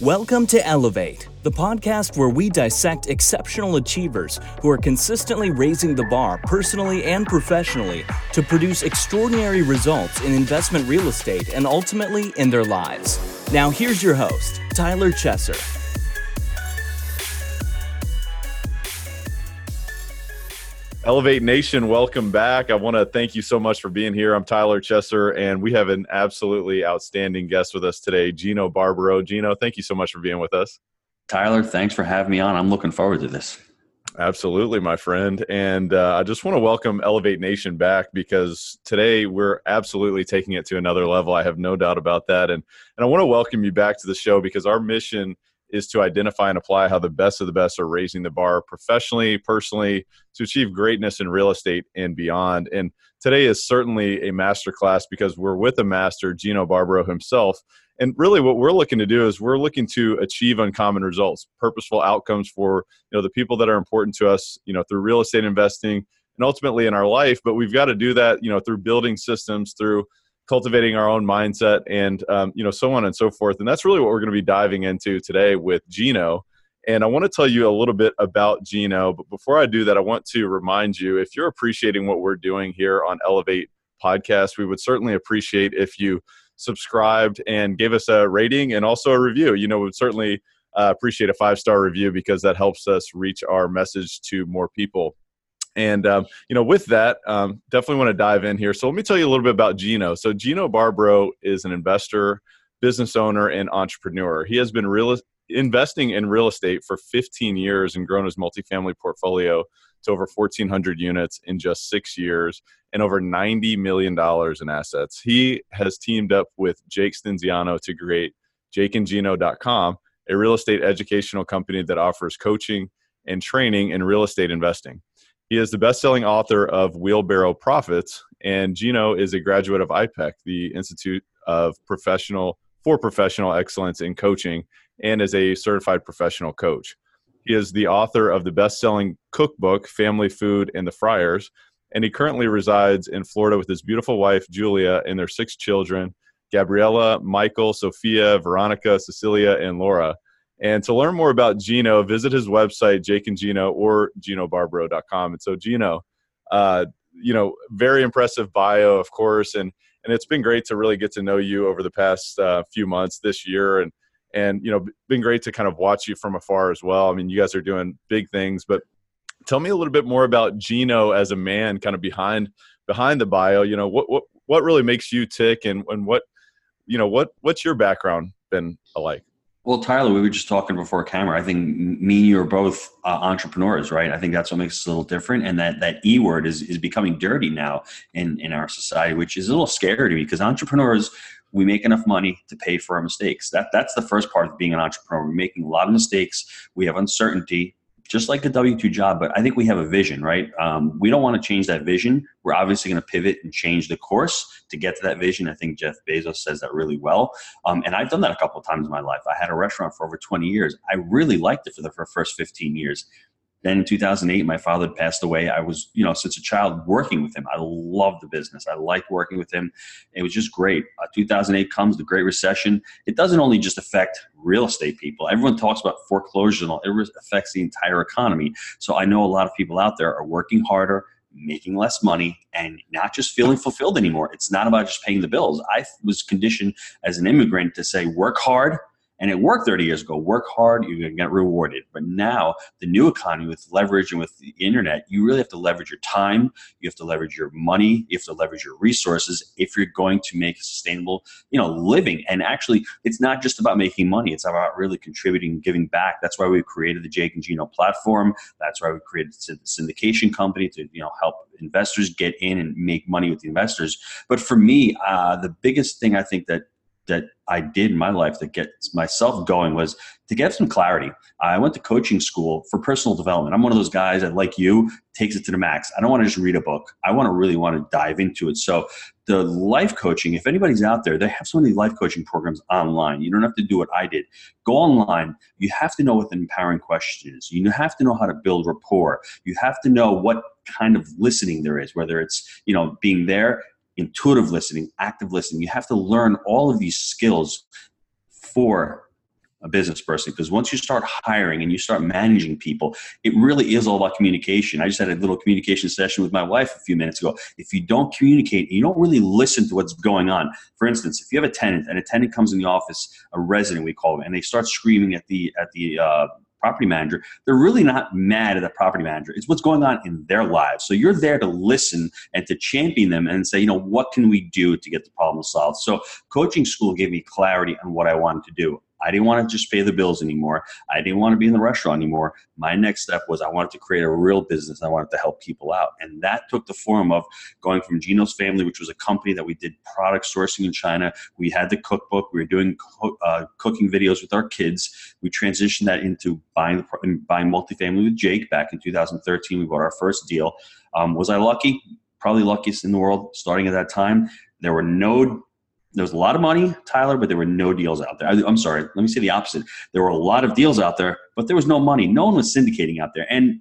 Welcome to Elevate, the podcast where we dissect exceptional achievers who are consistently raising the bar personally and professionally to produce extraordinary results in investment real estate and ultimately in their lives. Now, here's your host, Tyler Chesser. Elevate Nation, welcome back. I want to thank you so much for being here. I'm Tyler Chesser, and we have an absolutely outstanding guest with us today, Gino Barbaro. Gino, thank you so much for being with us. Tyler, thanks for having me on. I'm looking forward to this. Absolutely, my friend. And uh, I just want to welcome Elevate Nation back because today we're absolutely taking it to another level. I have no doubt about that. And, and I want to welcome you back to the show because our mission – is to identify and apply how the best of the best are raising the bar professionally, personally, to achieve greatness in real estate and beyond. And today is certainly a master class because we're with a master, Gino Barbaro himself. And really what we're looking to do is we're looking to achieve uncommon results, purposeful outcomes for, you know, the people that are important to us, you know, through real estate investing and ultimately in our life, but we've got to do that, you know, through building systems, through cultivating our own mindset and um, you know so on and so forth. And that's really what we're going to be diving into today with gino. And i want to tell you a little bit about gino but before i do that i want to remind you if you're appreciating what we're doing here on elevate podcast we would certainly appreciate if you subscribed and gave us a rating and also a review. You know we would certainly uh, appreciate a five star review because that helps us reach our message to more people and um, you know, with that, um, definitely want to dive in here. So let me tell you a little bit about Gino. So Gino Barbaro is an investor, business owner, and entrepreneur. He has been real investing in real estate for 15 years and grown his multifamily portfolio to over 1,400 units in just six years and over $90 million in assets. He has teamed up with Jake Stenziano to create jakeandgino.com, a real estate educational company that offers coaching and training in real estate investing. He is the best-selling author of Wheelbarrow Profits, and Gino is a graduate of IPEC, the Institute of Professional for Professional Excellence in Coaching, and is a certified professional coach. He is the author of the best-selling cookbook Family Food and the Friars, and he currently resides in Florida with his beautiful wife Julia and their six children: Gabriella, Michael, Sophia, Veronica, Cecilia, and Laura. And to learn more about Gino, visit his website, Jake and Gino, or GinoBarbaro.com. And so, Gino, uh, you know, very impressive bio, of course, and and it's been great to really get to know you over the past uh, few months this year, and and you know, been great to kind of watch you from afar as well. I mean, you guys are doing big things, but tell me a little bit more about Gino as a man, kind of behind behind the bio. You know, what what what really makes you tick, and and what you know, what what's your background been like? Well, Tyler, we were just talking before camera. I think me and you are both uh, entrepreneurs, right? I think that's what makes us a little different, and that that e word is is becoming dirty now in in our society, which is a little scary to me because entrepreneurs we make enough money to pay for our mistakes. That that's the first part of being an entrepreneur. We're making a lot of mistakes. We have uncertainty just like a W 2 job, but I think we have a vision, right? Um, we don't want to change that vision. We're obviously going to pivot and change the course to get to that vision. I think Jeff Bezos says that really well. Um, and I've done that a couple of times in my life. I had a restaurant for over 20 years. I really liked it for the for first 15 years. Then in 2008, my father passed away. I was, you know, since a child working with him. I loved the business. I liked working with him. It was just great. Uh, 2008 comes, the Great Recession. It doesn't only just affect real estate people. Everyone talks about foreclosures and all. It affects the entire economy. So I know a lot of people out there are working harder, making less money and not just feeling fulfilled anymore. It's not about just paying the bills. I was conditioned as an immigrant to say, work hard, and it worked 30 years ago. Work hard, you're going to get rewarded. But now, the new economy with leverage and with the internet, you really have to leverage your time, you have to leverage your money, you have to leverage your resources if you're going to make a sustainable, you know, living. And actually, it's not just about making money, it's about really contributing, and giving back. That's why we created the Jake and Gino platform. That's why we created the syndication company to, you know, help investors get in and make money with the investors. But for me, uh, the biggest thing I think that that I did in my life that gets myself going was to get some clarity. I went to coaching school for personal development. I'm one of those guys that, like you, takes it to the max. I don't want to just read a book. I want to really want to dive into it. So the life coaching, if anybody's out there, they have so many life coaching programs online. You don't have to do what I did. Go online. You have to know what the empowering question is. You have to know how to build rapport. You have to know what kind of listening there is, whether it's, you know, being there intuitive listening, active listening. You have to learn all of these skills for a business person because once you start hiring and you start managing people, it really is all about communication. I just had a little communication session with my wife a few minutes ago. If you don't communicate, you don't really listen to what's going on. For instance, if you have a tenant, an attendant comes in the office, a resident we call them, and they start screaming at the at the uh, property manager, they're really not mad at the property manager. It's what's going on in their lives. So you're there to listen and to champion them and say, you know, what can we do to get the problem solved? So coaching school gave me clarity on what I wanted to do. I didn't want to just pay the bills anymore. I didn't want to be in the restaurant anymore. My next step was I wanted to create a real business. I wanted to help people out. And that took the form of going from Gino's Family, which was a company that we did product sourcing in China. We had the cookbook. We were doing co- uh, cooking videos with our kids. We transitioned that into buying, buying multifamily with Jake back in 2013. We bought our first deal. Um, was I lucky? Probably luckiest in the world starting at that time. There were no there was a lot of money, Tyler, but there were no deals out there. I, am sorry, let me say the opposite. There were a lot of deals out there, but there was no money. No one was syndicating out there, and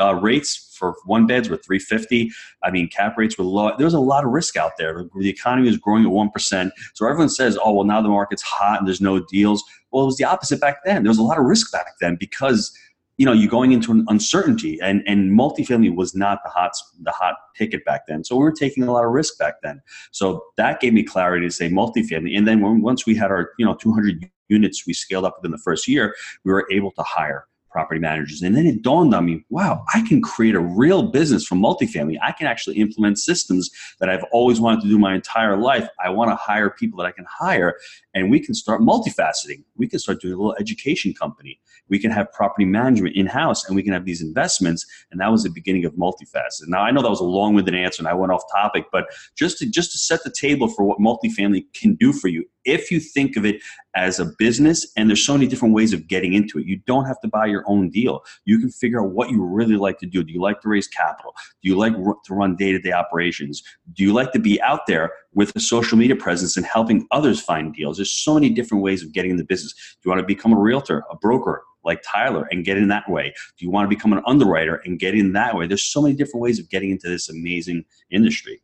uh, rates for one beds were 350. I mean, cap rates were low. There was a lot of risk out there. The economy was growing at one percent. So everyone says, "Oh, well, now the market's hot and there's no deals." Well, it was the opposite back then. There was a lot of risk back then because you know you're going into an uncertainty and and multifamily was not the hot the hot ticket back then. So we were taking a lot of risk back then. So that gave me clarity to say multifamily. And then when, once we had our you know 200 units we scaled up within the first year we were able to hire property managers. And then it dawned on me, wow, I can create a real business from multifamily. I can actually implement systems that I've always wanted to do my entire life. I want to hire people that I can hire, and we can start multifaceting. We can start doing a little education company. We can have property management in house, and we can have these investments. And that was the beginning of multifaceted. Now I know that was a long-winded answer, and I went off topic, but just to just to set the table for what multifamily can do for you, if you think of it as a business, and there's so many different ways of getting into it. You don't have to buy your own deal. You can figure out what you really like to do. Do you like to raise capital? Do you like to run day to day operations? Do you like to be out there with a social media presence and helping others find deals? There's so many different ways of getting in the business. Do you want to become a realtor, a broker, like Tyler and get in that way? Do you want to become an underwriter and get in that way? There's so many different ways of getting into this amazing industry.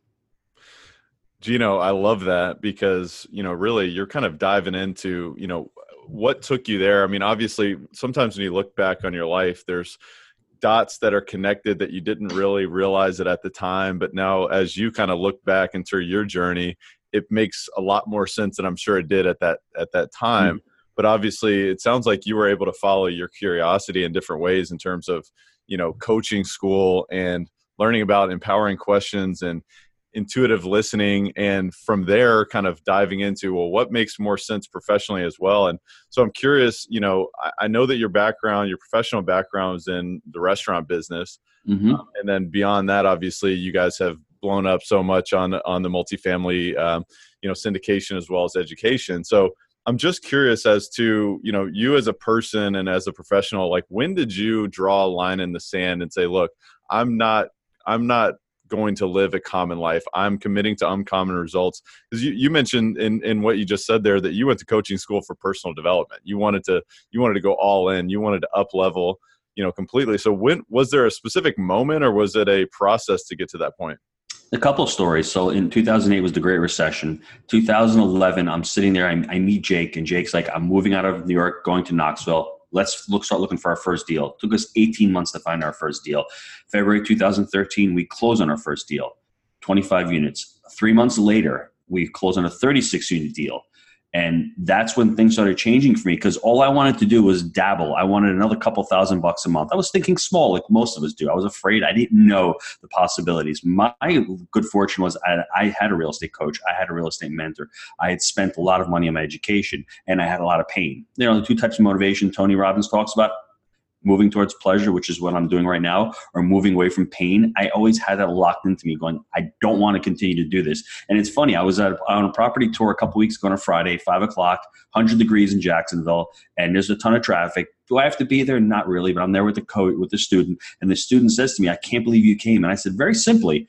Gino, I love that because, you know, really you're kind of diving into, you know, what took you there? I mean, obviously, sometimes when you look back on your life, there's dots that are connected that you didn't really realize it at the time. But now, as you kind of look back into your journey, it makes a lot more sense than I'm sure it did at that at that time. Mm-hmm. But obviously, it sounds like you were able to follow your curiosity in different ways in terms of, you know, coaching school and learning about empowering questions and intuitive listening and from there kind of diving into well what makes more sense professionally as well. And so i'm curious you know i, I know that your background your professional background is in the restaurant business. Mm-hmm. um, and then beyond that obviously you guys have blown up so much on on the multifamily um, you know syndication as well as education. So i'm just curious as to you know you as a person and as a professional like when did you draw a line in the sand and say look i'm not i'm not going to live a common life. I'm committing to uncommon results. Because you, you mentioned in, in what you just said there that you went to coaching school for personal development. You wanted to you wanted to go all in. You wanted to up level, you know, completely. So when was there a specific moment or was it a process to get to that point? A couple stories. So in 2008 was the Great Recession. 2011, I'm sitting there. I, I meet Jake, and Jake's like, "I'm moving out of New York, going to Knoxville let's look start looking for our first deal. It took us 18 months to find our first deal. February 2013, we closed on our first deal, 25 units. Three months later, we closed on a 36 unit deal. And that's when things started changing for me because all I wanted to do was dabble. I wanted another couple thousand bucks a month. I was thinking small, like most of us do. I was afraid. I didn't know the possibilities. My good fortune was I, I had a real estate coach, I had a real estate mentor. I had spent a lot of money on my education, and I had a lot of pain. You know, the two types of motivation Tony Robbins talks about moving towards pleasure, which is what I'm doing right now, or moving away from pain, I always had that locked into me going, I don't want to continue to do this. And it's funny, I was at, on a property tour a couple weeks ago on a Friday, five o'clock, 100 degrees in Jacksonville, and there's a ton of traffic. Do I have to be there? Not really, but I'm there with the coach, with the student. And the student says to me, I can't believe you came. And I said, very simply,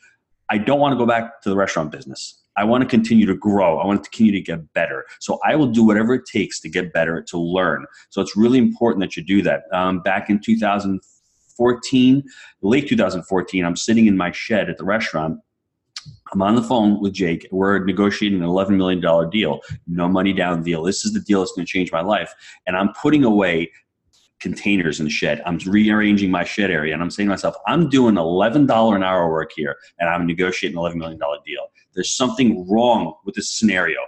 I don't want to go back to the restaurant business. I want to continue to grow. I want to continue to get better. So I will do whatever it takes to get better, to learn. So it's really important that you do that. Um, back in 2014, late 2014, I'm sitting in my shed at the restaurant I'm on the phone with Jake. We're negotiating an $11 million deal, no money down deal. This is the deal that's going to change my life. And I'm putting away containers in the shed. I'm rearranging my shed area. And I'm saying to myself, I'm doing $11 an hour work here, and I'm negotiating an $11 million deal. There's something wrong with this scenario.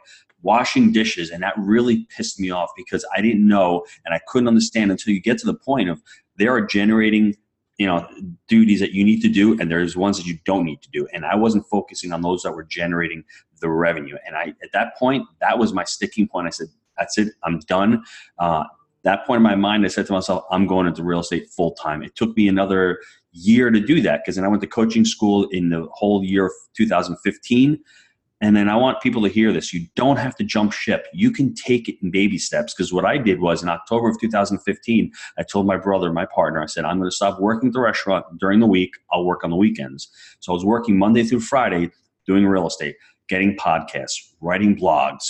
Washing dishes, and that really pissed me off because I didn't know and I couldn't understand until you get to the point of they are generating you know duties that you need to do and there's ones that you don't need to do and i wasn't focusing on those that were generating the revenue and i at that point that was my sticking point i said that's it i'm done uh, that point in my mind i said to myself i'm going into real estate full time it took me another year to do that because then i went to coaching school in the whole year of 2015 and then I want people to hear this. You don't have to jump ship. You can take it in baby steps. Because what I did was in October of 2015, I told my brother, my partner, I said, I'm going to stop working at the restaurant during the week. I'll work on the weekends. So I was working Monday through Friday doing real estate, getting podcasts, writing blogs,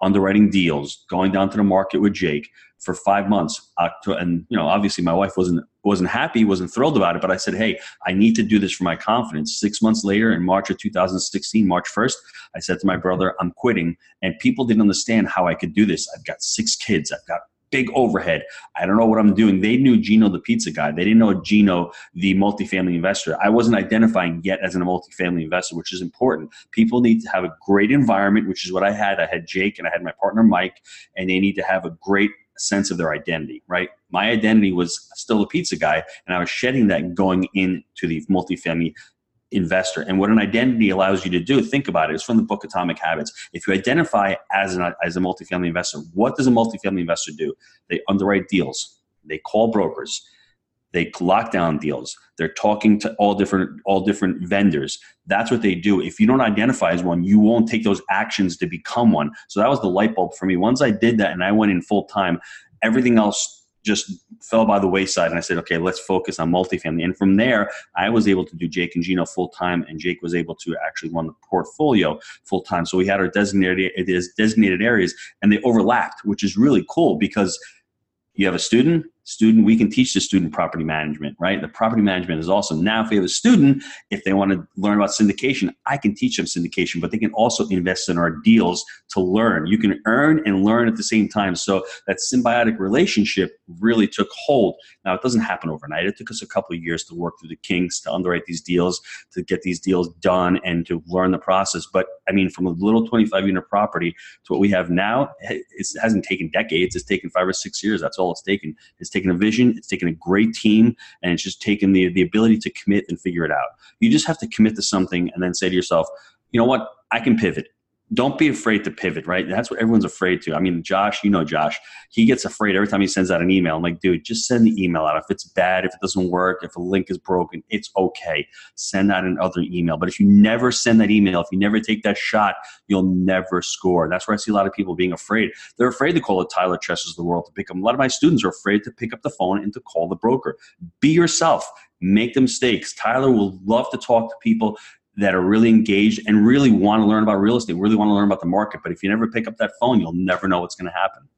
underwriting deals, going down to the market with Jake for five months. And you know, obviously, my wife wasn't wasn't happy, wasn't thrilled about it. But I said, hey, I need to do this for my confidence. Six months later, in March of 2016, March 1st, I said to my brother, I'm quitting. And people didn't understand how I could do this. I've got six kids. I've got big overhead. I don't know what I'm doing. They knew Gino the pizza guy. They didn't know Gino the multifamily investor. I wasn't identifying yet as a multifamily investor, which is important. People need to have a great environment, which is what I had. I had Jake and I had my partner Mike, and they need to have a great sense of their identity, right? My identity was still a pizza guy, and I was shedding that going into the multifamily investor. And what an identity allows you to do, think about it, it's from the book Atomic Habits. If you identify as, an, as a multifamily investor, what does a multifamily investor do? They underwrite deals, they call brokers, they lock down deals. They're talking to all different all different vendors. That's what they do. If you don't identify as one, you won't take those actions to become one. So that was the light bulb for me. Once I did that and I went in full time, everything else just fell by the wayside and I said, okay, let's focus on multifamily. And from there, I was able to do Jake and Gino full time, and Jake was able to actually run the portfolio full time. So we had our designated designated areas, and they overlapped, which is really cool because you have a student student we can teach the student property management right? The property management is awesome. Now if we have a student if they want to learn about syndication i can teach them syndication but they can also invest in our deals to learn. You can earn and learn at the same time. So that symbiotic relationship really took hold. Now it doesn't happen overnight. It took us a couple of years to work through the kinks to underwrite these deals to get these deals done and to learn the process. But i mean from a little 25 unit property to what we have now it hasn't taken decades. It's taken five or six years. That's all it's taken it's taken a vision, it's taken a great team, and it's just taken the, the ability to commit and figure it out. You just have to commit to something and then say to yourself, you know what, I can pivot don't be afraid to pivot, right? That's what everyone's afraid to. I mean, Josh, you know Josh, he gets afraid every time he sends out an email. I'm like, dude, just send the email out. If it's bad, if it doesn't work, if a link is broken, it's okay. Send out another email. But if you never send that email, if you never take that shot, you'll never score. That's where I see a lot of people being afraid. They're afraid to call it Tyler Chessers of the world to pick up. A lot of my students are afraid to pick up the phone and to call the broker. Be yourself make the mistakes. Tyler will love to talk to people that are really engaged and really want to learn about real estate, really want to learn about the market. But if you never pick up that phone, you'll never know what's going to happen.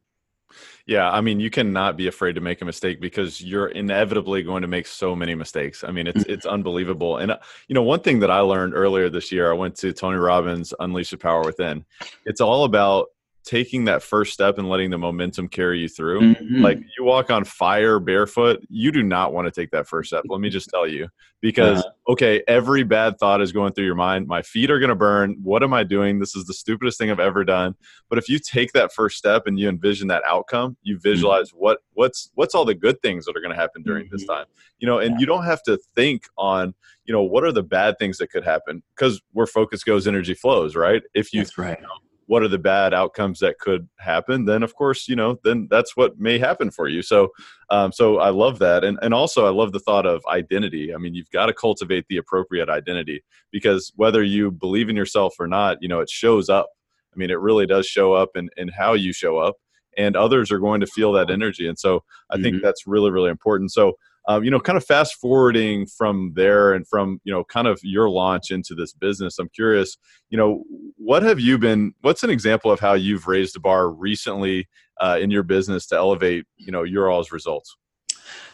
Yeah, I mean, you cannot be afraid to make a mistake because you're inevitably going to make so many mistakes. I mean, it's mm-hmm. it's unbelievable. And uh, you know, one thing that I learned earlier this year, I went to Tony Robbins' Unleash the Power Within. It's all about taking that first step and letting the momentum carry you through. Mm-hmm. Like you walk on fire barefoot, you do not want to take that first step. Let me just tell you, because uh-huh. okay, every bad thought is going through your mind. My feet are going to burn. What am I doing? This is the stupidest thing I've ever done. But if you take that first step and you envision that outcome, you mm-hmm. visualize mm-hmm. what what's what's all the good things that are going to happen during mm-hmm. this time. You know, and yeah. you don't have to think on you know what are the bad things that could happen because where focus goes energy flows right if you, That's right. You know, what are the bad outcomes that could happen then of course you know then that's what may happen for you. So um, so i love that. And and also i love the thought of identity. I mean you've got to cultivate the appropriate identity because whether you believe in yourself or not you know it shows up. I mean it really does show up in, in how you show up and others are going to feel that energy. And so i mm-hmm. think that's really really important. So um, you know, kind of fast forwarding from there and from, you know, kind of your launch into this business, I'm curious, you know, what have you been, what's an example of how you've raised the bar recently uh, in your business to elevate, you know, your all's results?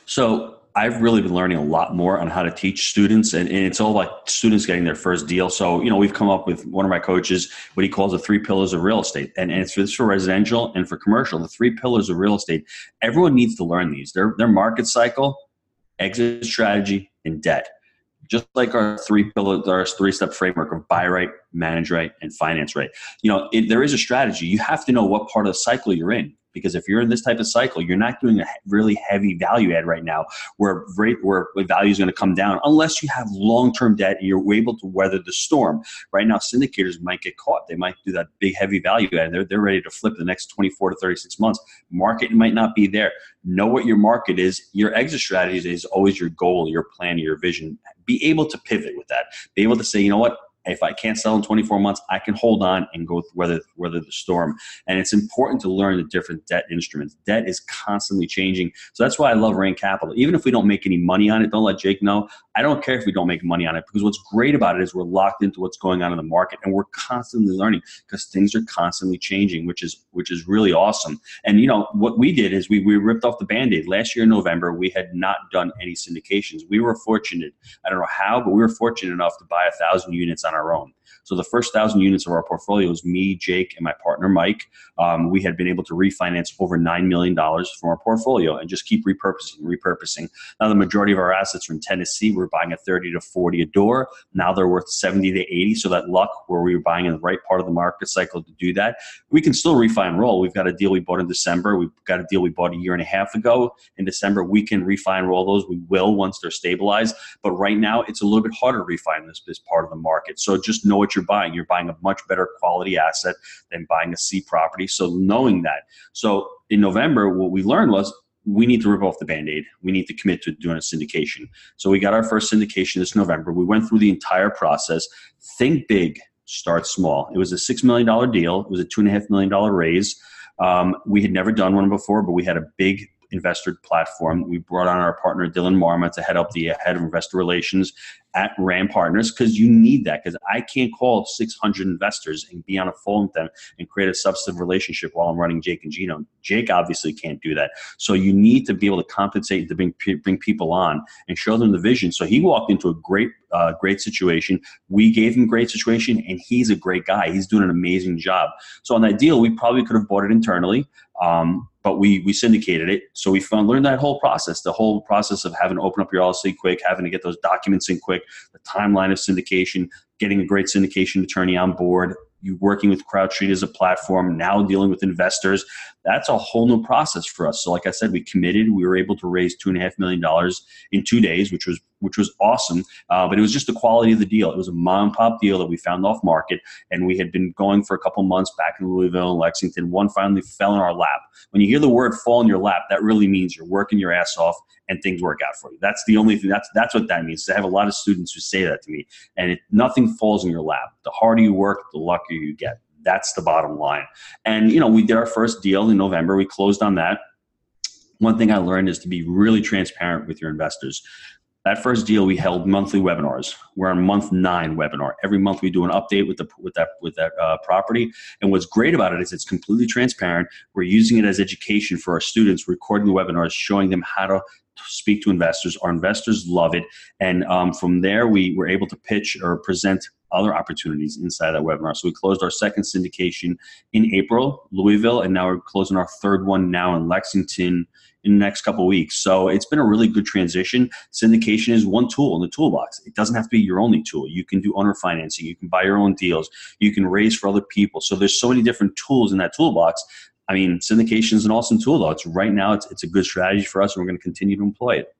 So I've really been learning a lot more on how to teach students, and, and, it's all about students getting their first deal. So, you know, we've come up with one of my coaches what he calls the three pillars of real estate, and, and it's for, this for residential and for commercial. The three pillars of real estate. Everyone needs to learn these. Their their market cycle, exit strategy, and debt. Just like our three pillars, our three step framework of buy right, manage right, and finance right. You know, it, there is a strategy. You have to know what part of the cycle you're in because if you're in this type of cycle, you're not doing a really heavy value add right now, where rate where value is going to come down unless you have long term debt and you're able to weather the storm. Right now, syndicators might get caught; they might do that big heavy value add. They're they're ready to flip the next 24 to 36 months. Market might not be there. Know what your market is. Your exit strategy is always your goal, your plan, your vision. Be able to pivot with that. Be able to say, you know what, if I can't sell in 24 months, I can hold on and go weather weather the storm. And it's important to learn the different debt instruments. Debt is constantly changing, so that's why I love Rain Capital. Even if we don't make any money on it, don't let Jake know. I don't care if we don't make money on it because what's great about it is we're locked into what's going on in the market and we're constantly learning because things are constantly changing, which is which is really awesome. And you know what we did is we we ripped off the band-aid last year in November. We had not done any syndications. We were fortunate. I don't know how, but we were fortunate enough to buy a thousand units our own. So the first thousand units of our portfolio was me, Jake, and my partner Mike. Um, we had been able to refinance over nine million dollars from our portfolio and just keep repurposing, repurposing. Now the majority of our assets are in Tennessee. We're buying at thirty to forty a door. Now they're worth seventy to eighty. So that luck where we were buying in the right part of the market cycle to do that, we can still refi and roll. We've got a deal we bought in December. We've got a deal we bought a year and a half ago in December. We can refi and roll those. We will once they're stabilized. But right now it's a little bit harder to refi in this, this part of the market. So just know what you're buying. You're buying a much better quality asset than buying a C property. So knowing that. So in November, what we learned was we need to rip off the band-aid we need to commit to doing a syndication so we got our first syndication this november we went through the entire process think big start small it was a $6 million deal it was a $2.5 million raise um, we had never done one before but we had a big investor platform. We brought on our partner Dylan Marma to head up the head of investor relations at RAM Partners because you need that because I can't call 600 investors and be on a phone with them and create a substantive relationship while I'm running Jake and Gino. Jake obviously can't do that. So you need to be able to compensate to bring, bring people on and show them the vision. So he walked into a great, uh, great situation. We gave him great situation and he's a great guy. He's doing an amazing job. So on that deal, we probably could have bought it internally. Um, but we we syndicated it. So we found learned that whole process, the whole process of having to open up your LLC quick, having to get those documents in quick, the timeline of syndication, getting a great syndication attorney on board, you working with CrowdStreet as a platform, now dealing with investors. That's a whole new process for us. So, like I said, we committed. We were able to raise two and a half million dollars in two days, which was which was awesome. Uh, but it was just the quality of the deal. It was a mom and pop deal that we found off market, and we had been going for a couple months back in Louisville and Lexington. One finally fell in our lap. When you hear the word "fall in your lap," that really means you're working your ass off and things work out for you. That's the only thing. That's that's what that means. I have a lot of students who say that to me, and it, nothing falls in your lap. The harder you work, the luckier you get. That's the bottom line. And you know, we did our first deal in November. We closed on that. One thing I learned is to be really transparent with your investors. That first deal, we held monthly webinars. We're on month nine webinar. Every month, we do an update with the with that with that uh, property. And what's great about it is it's completely transparent. We're using it as education for our students, recording the webinars, showing them how to speak to investors. Our investors love it, and um, from there, we were able to pitch or present other opportunities inside that webinar. So we closed our second syndication in April, Louisville, and now we're closing our third one now in Lexington in the next couple weeks. So it's been a really good transition. Syndication is one tool in the toolbox. It doesn't have to be your only tool. You can do owner financing, you can buy your own deals, you can raise for other people. So there's so many different tools in that toolbox. I mean, syndication is an awesome tool, though. It's right now, it's, it's a good strategy for us, and we're going to continue to employ it.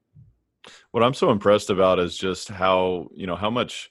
What I'm so impressed about is just how you know how much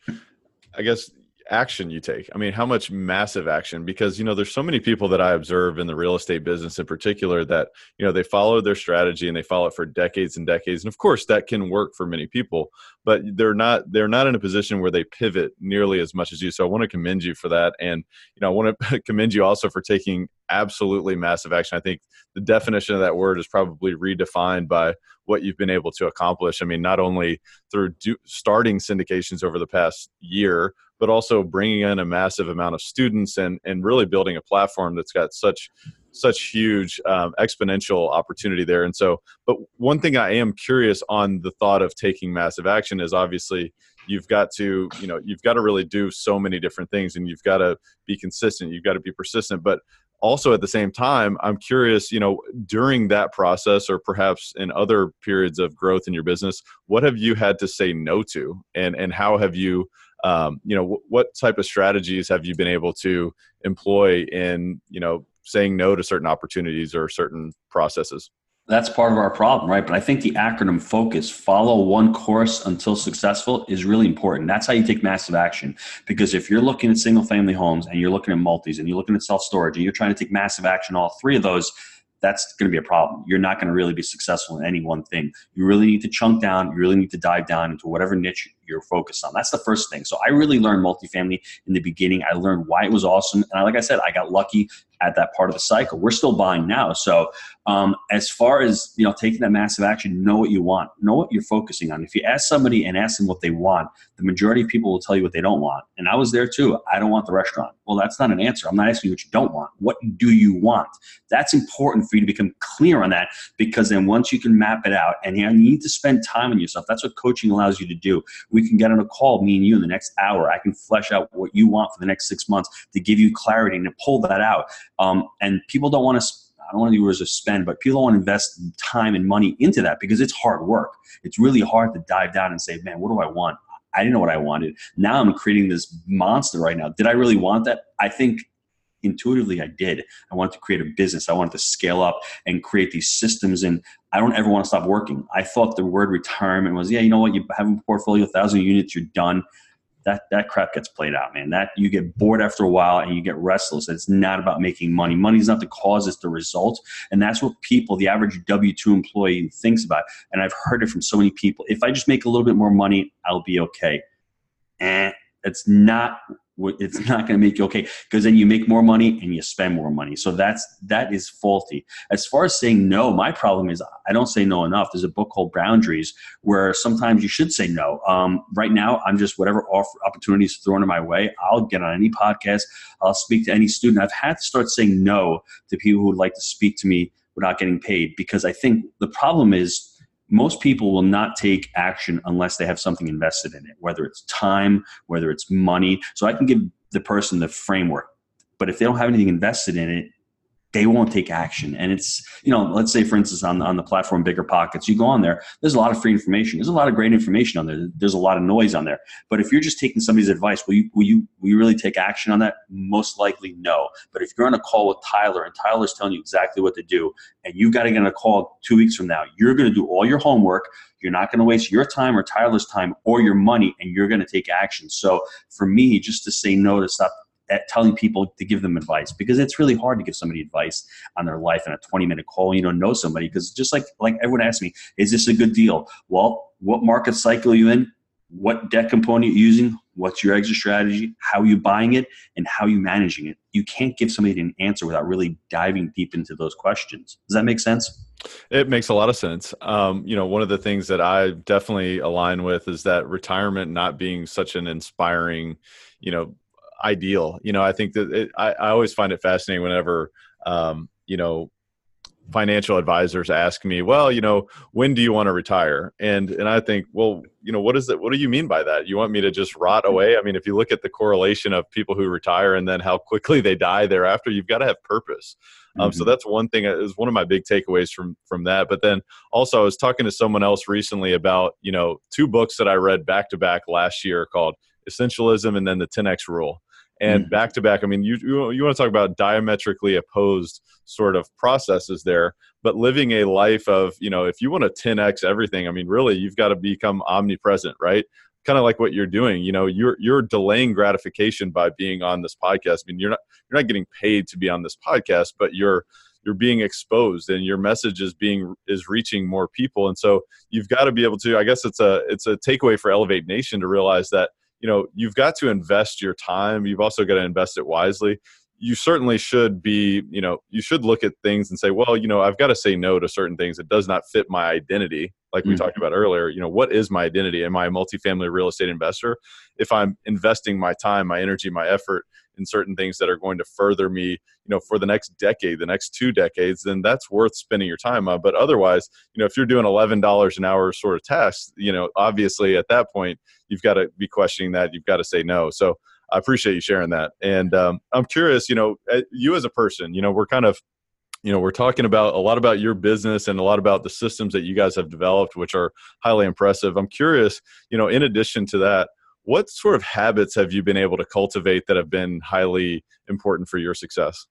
I guess action you take. I mean, how much massive action because you know there's so many people that I observe in the real estate business in particular that you know they follow their strategy and they follow it for decades and decades. And of course, that can work for many people, but they're not they're not in a position where they pivot nearly as much as you. So I want to commend you for that and you know I want to commend you also for taking absolutely massive action. I think the definition of that word is probably redefined by what you've been able to accomplish. I mean, not only through do, starting syndications over the past year, but also bringing in a massive amount of students and and really building a platform that's got such such huge um, exponential opportunity there. And so, but one thing I am curious on the thought of taking massive action is obviously you've got to you know you've got to really do so many different things and you've got to be consistent you've got to be persistent but also at the same time i'm curious you know during that process or perhaps in other periods of growth in your business what have you had to say no to and and how have you um, you know w- what type of strategies have you been able to employ in you know saying no to certain opportunities or certain processes that's part of our problem, right? But I think the acronym FOCUS, follow one course until successful, is really important. That's how you take massive action. Because if you're looking at single family homes and you're looking at multis and you're looking at self storage and you're trying to take massive action, all three of those, that's going to be a problem. You're not going to really be successful in any one thing. You really need to chunk down. You really need to dive down into whatever niche you're focused on. That's the first thing. So I really learned multifamily in the beginning. I learned why it was awesome. And like I said, I got lucky at that part of the cycle. We're still buying now. So um, as far as you know, taking that massive action, know what you want, know what you're focusing on. If you ask somebody and ask them what they want, the majority of people will tell you what they don't want. And I was there too. I don't want the restaurant. Well, that's not an answer. I'm not asking you what you don't want. What do you want? That's important for you to become clear on that because then once you can map it out and you need to spend time on yourself, that's what coaching allows you to do. We can get on a call, me and you, in the next hour. I can flesh out what you want for the next six months to give you clarity and to pull that out. Um, and people don't want to. I don't want to use words spend, but people don't want to invest time and money into that because it's hard work. It's really hard to dive down and say, man, what do I want? I didn't know what I wanted. Now I'm creating this monster right now. Did I really want that? I think intuitively I did. I wanted to create a business. I wanted to scale up and create these systems. And I don't ever want to stop working. I thought the word retirement was, yeah, you know what? You have a portfolio, thousand units, you're done that that crap gets played out, man. That you get bored after a while and you get restless. It's not about making money. Money's not the cause; it's the result. And that's what people, the average W two employee, thinks about. And I've heard it from so many people. If I just make a little bit more money, I'll be okay. And it's not it's not going to make you okay because then you make more money and you spend more money. So that's that is faulty. As far as saying no my problem is i don't say no enough. There's a book called boundaries where sometimes you should say no. Um, right now i'm just whatever offer, opportunities thrown in my way i'll get on any podcast i'll speak to any student. I've had to start saying no to people who would like to speak to me without getting paid because i think the problem is most people will not take action unless they have something invested in it, whether it's time, whether it's money. So I can give the person the framework, but if they don't have anything invested in it, they won't take action. And it's, you know, let's say for instance on, on the platform Bigger Pockets, you go on there, there's a lot of free information. There's a lot of great information on there. There's a lot of noise on there. But if you're just taking somebody's advice, will you will you will you really take action on that? Most likely no. But if you're on a call with Tyler and Tyler's telling you exactly what to do, and you've got to get on a call two weeks from now, you're gonna do all your homework. You're not going to waste your time or Tyler's time or your money, and you're going to take action. So for me, just to say no to stop at telling people to give them advice because it's really hard to give somebody advice on their life in a 20 minute call. You don't know somebody because just like like everyone asks me, is this a good deal? Well, what market cycle are you in? What debt component you're using? What's your exit strategy? How are you buying it? And how are you managing it? You can't give somebody an answer without really diving deep into those questions. Does that make sense? It makes a lot of sense. Um, you know, one of the things that I definitely align with is that retirement not being such an inspiring, you know, ideal. You know, I think that it, I, I always find it fascinating whenever, um, you know, financial advisors ask me, well, you know, when do you want to retire? And and I think, well, you know, what is it? What do you mean by that? You want me to just rot away? I mean, if you look at the correlation of people who retire and then how quickly they die thereafter, you've got to have purpose. Um, mm-hmm. So that's one thing. Uh, is one of my big takeaways from from that. But then also, I was talking to someone else recently about you know two books that I read back to back last year called Essentialism and then the 10x Rule and back to back. I mean, you, you you want to talk about diametrically opposed sort of processes there, but living a life of you know, if you want to 10x everything, I mean, really, you've got to become omnipresent, right? Kind of like what you're doing. You know, you're you're delaying gratification by being on this podcast. I mean, you're not you're not getting paid to be on this podcast, but you're you're being exposed and your message is being is reaching more people and so you've got to be able to i guess it's a it's a takeaway for elevate nation to realize that you know you've got to invest your time. You've also got to invest it wisely. You certainly should be you know you should look at things and say well you know i've got to say no to certain things. That does not fit my identity like we mm-hmm. talked about earlier. You know what is my identity? Am i a multifamily real estate investor? If i'm investing my time my energy my effort in certain things that are going to further me you know for the next decade the next two decades then that's worth spending your time on. But otherwise you know if you're doing $11 an hour sort of tasks you know obviously at that point you've got to be questioning that you've got to say no. So i appreciate you sharing that. And um, i'm curious you know eh, you as a person you know we're kind of you know we're talking about a lot about your business and a lot about the systems that you guys have developed which are highly impressive. I'm curious you know in addition to that what sort of habits have you been able to cultivate that have been highly important for your success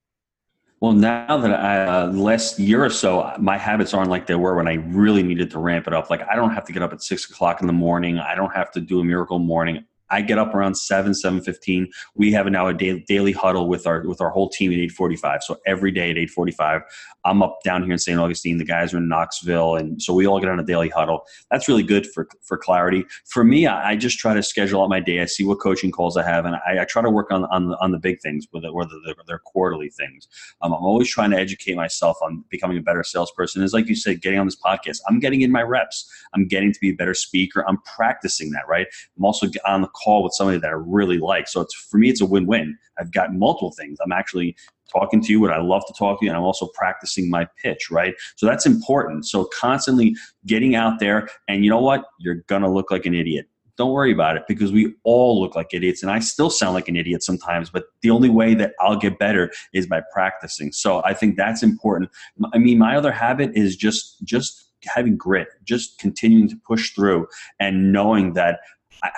well, now that I, uh, last year or so, my habits aren't like they were when I really needed to ramp it up. Like I don't have to get up at six o'clock in the morning. I don't have to do a miracle morning. I get up around seven, seven fifteen. We have now a daily, daily huddle with our with our whole team at eight forty five. So every day at eight forty five, I'm up down here in St. Augustine. The guys are in Knoxville, and so we all get on a daily huddle. That's really good for for clarity. For me, I, I just try to schedule out my day. I see what coaching calls I have, and I, I try to work on on the, on the big things, whether whether they're, they're quarterly things. Um, I'm always trying to educate myself on becoming a better salesperson. It's like you said, getting on this podcast. I'm getting in my reps. I'm getting to be a better speaker. I'm practicing that. Right. I'm also on the call with somebody that I really like. So it's for me, it's a win-win. I've got multiple things. I'm actually talking to you what I love to talk to you, and I'm also practicing my pitch, right? So that's important. So constantly getting out there, and you know what? You're gonna look like an idiot. Don't worry about it because we all look like idiots, and I still sound like an idiot sometimes. But the only way that I'll get better is by practicing. So I think that's important. I mean, my other habit is just just having grit, just continuing to push through, and knowing that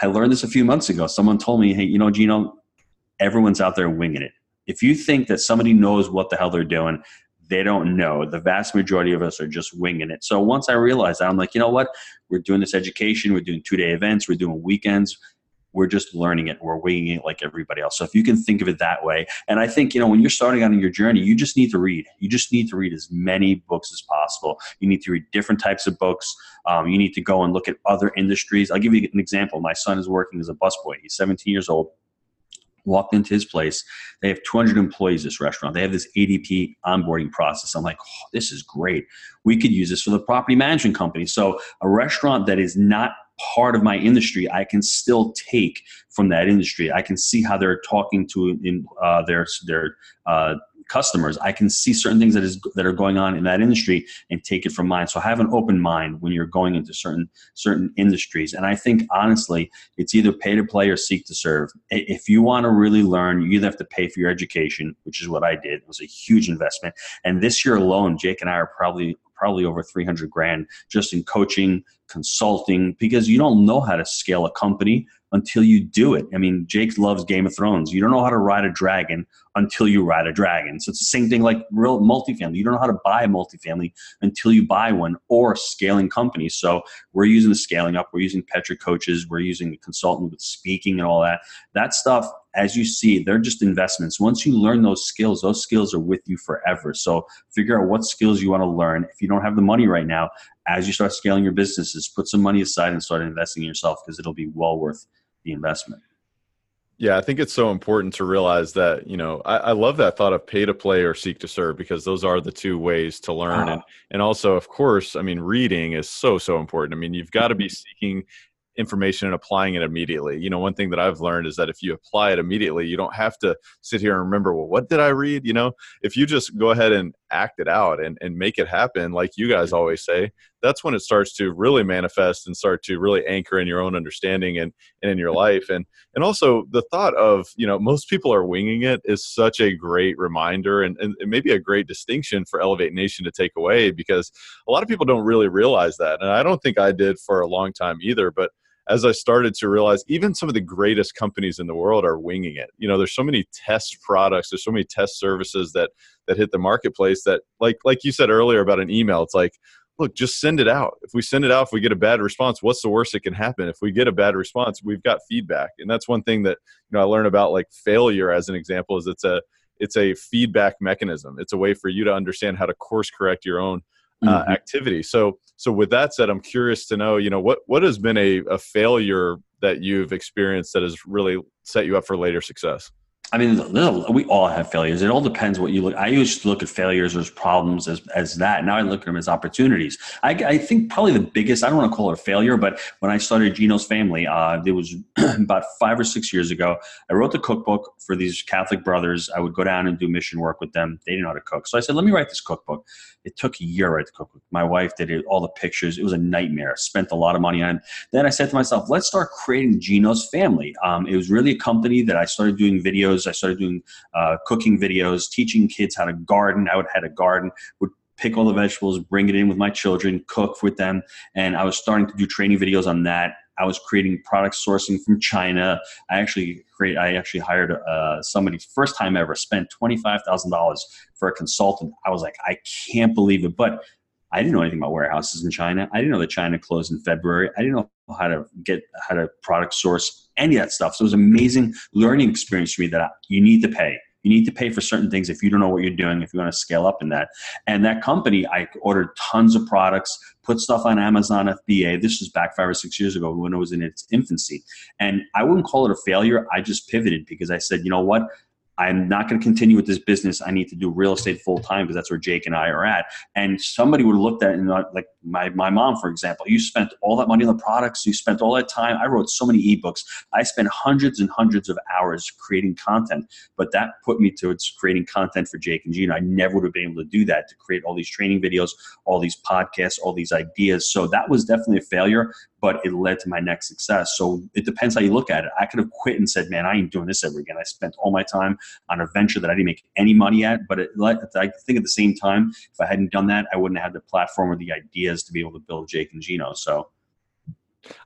I learned this a few months ago. Someone told me, "Hey, you know, Gino, everyone's out there winging it." if you think that somebody knows what the hell they're doing, they don't know. The vast majority of us are just winging it. So once I realized that, I'm like, you know what? We're doing this education. We're doing two day events. We're doing weekends. We're just learning it. We're winging it like everybody else. So if you can think of it that way, and I think you know when you're starting out on your journey, you just need to read. You just need to read as many books as possible. You need to read different types of books. Um, you need to go and look at other industries. I'll give you an example. My son is working as a busboy. He's 17 years old walked into his place. They have 200 employees, this restaurant. They have this ADP onboarding process. I'm like, oh, this is great. We could use this for the property management company. So, a restaurant that is not part of my industry, I can still take from that industry. I can see how they're talking to in, uh, their, their uh, customers, I can see certain things that is that are going on in that industry and take it from mine. So I have an open mind when you're going into certain certain industries. And I think honestly, it's either pay to play or seek to serve. If you want to really learn, you either have to pay for your education, which is what I did. It was a huge investment. And this year alone, Jake and I are probably probably over 300 grand just in coaching, consulting, because you don't know how to scale a company until you do it. I mean, Jake loves Game of Thrones. You don't know how to ride a dragon until you ride a dragon. So it's the same thing like real multifamily. You don't know how to buy a multifamily until you buy one or scaling companies. So we're using the scaling up. We're using Petra coaches. We're using the consultant with speaking and all that. That stuff, as you see, they're just investments. Once you learn those skills, those skills are with you forever. So figure out what skills you want to learn. If you don't have the money right now, as you start scaling your businesses, put some money aside and start investing in yourself because it'll be well worth the investment. Yeah, I think it's so important to realize that, you know, I, I, love that thought of pay to play or seek to serve because those are the two ways to learn. Uh-huh. And and also, of course, I mean, reading is so, so important. I mean, you've got to be seeking information and applying it immediately. You know, one thing that I've learned is that if you apply it immediately, you don't have to sit here and remember, well, what did I read? You know, if you just go ahead and act it out and, and make it happen, like you guys always say, that's when it starts to really manifest and start to really anchor in your own understanding and, and in your life. And and also the thought of, you know, most people are winging it is such a great reminder and, and maybe a great distinction for Elevate Nation to take away because a lot of people don't really realize that. And I don't think I did for a long time either, but as I started to realize even some of the greatest companies in the world are winging it. You know, there's so many test products, there's so many test services that that hit the marketplace that like like you said earlier about an email, it's like look, just send it out. If we send it out, if we get a bad response, what's the worst that can happen? If we get a bad response, we've got feedback. And that's one thing that, you know, I learned about like failure as an example is it's a it's a feedback mechanism. It's a way for you to understand how to course correct your own uh, mm-hmm. activity. So, so with that said, I'm curious to know, you know, what what has been a, a failure that you've experienced that has really set you up for later success? I mean, we all have failures. It all depends what you look. I used to look at failures as problems as, as that. Now I look at them as opportunities. I, I think probably the biggest, I don't want to call it a failure, but when I started Gino's Family, uh, it was about five or six years ago. I wrote the cookbook for these Catholic brothers. I would go down and do mission work with them. They didn't know how to cook. So I said, let me write this cookbook. It took a year to write the cookbook. My wife did it, all the pictures. It was a nightmare. Spent a lot of money on it. Then I said to myself, let's start creating Gino's Family. Um, it was really a company that I started doing videos. I started doing uh, cooking videos, teaching kids how to garden. I would had a garden, would pick all the vegetables, bring it in with my children, cook with them, and I was starting to do training videos on that. I was creating product sourcing from China. I actually create. I actually hired uh, somebody first time ever. Spent twenty five thousand dollars for a consultant. I was like, I can't believe it, but I didn't know anything about warehouses in China. I didn't know that China closed in February. I didn't know how to get how to product source any of that stuff. So it was amazing learning experience for me that I, you need to pay. You need to pay for certain things if you don't know what you're doing, if you want to scale up in that. And that company, I ordered tons of products, put stuff on Amazon FBA. This was back five or six years ago when it was in its infancy. And I wouldn't call it a failure. I just pivoted because I said, you know what? I'm not going to continue with this business. I need to do real estate full time because that's where Jake and I are at. And somebody would have looked at it and like my, my mom, for example, you spent all that money on the products, you spent all that time. I wrote so many ebooks. I spent hundreds and hundreds of hours creating content, but that put me towards creating content for Jake and Gino. I never would have been able to do that to create all these training videos, all these podcasts, all these ideas. So that was definitely a failure, but it led to my next success. So it depends how you look at it. I could have quit and said, man, I ain't doing this ever again. I spent all my time on a venture that I didn't make any money at, but it, I think at the same time, if I hadn't done that, I wouldn't have had the platform or the ideas to be able to build Jake and Gino. So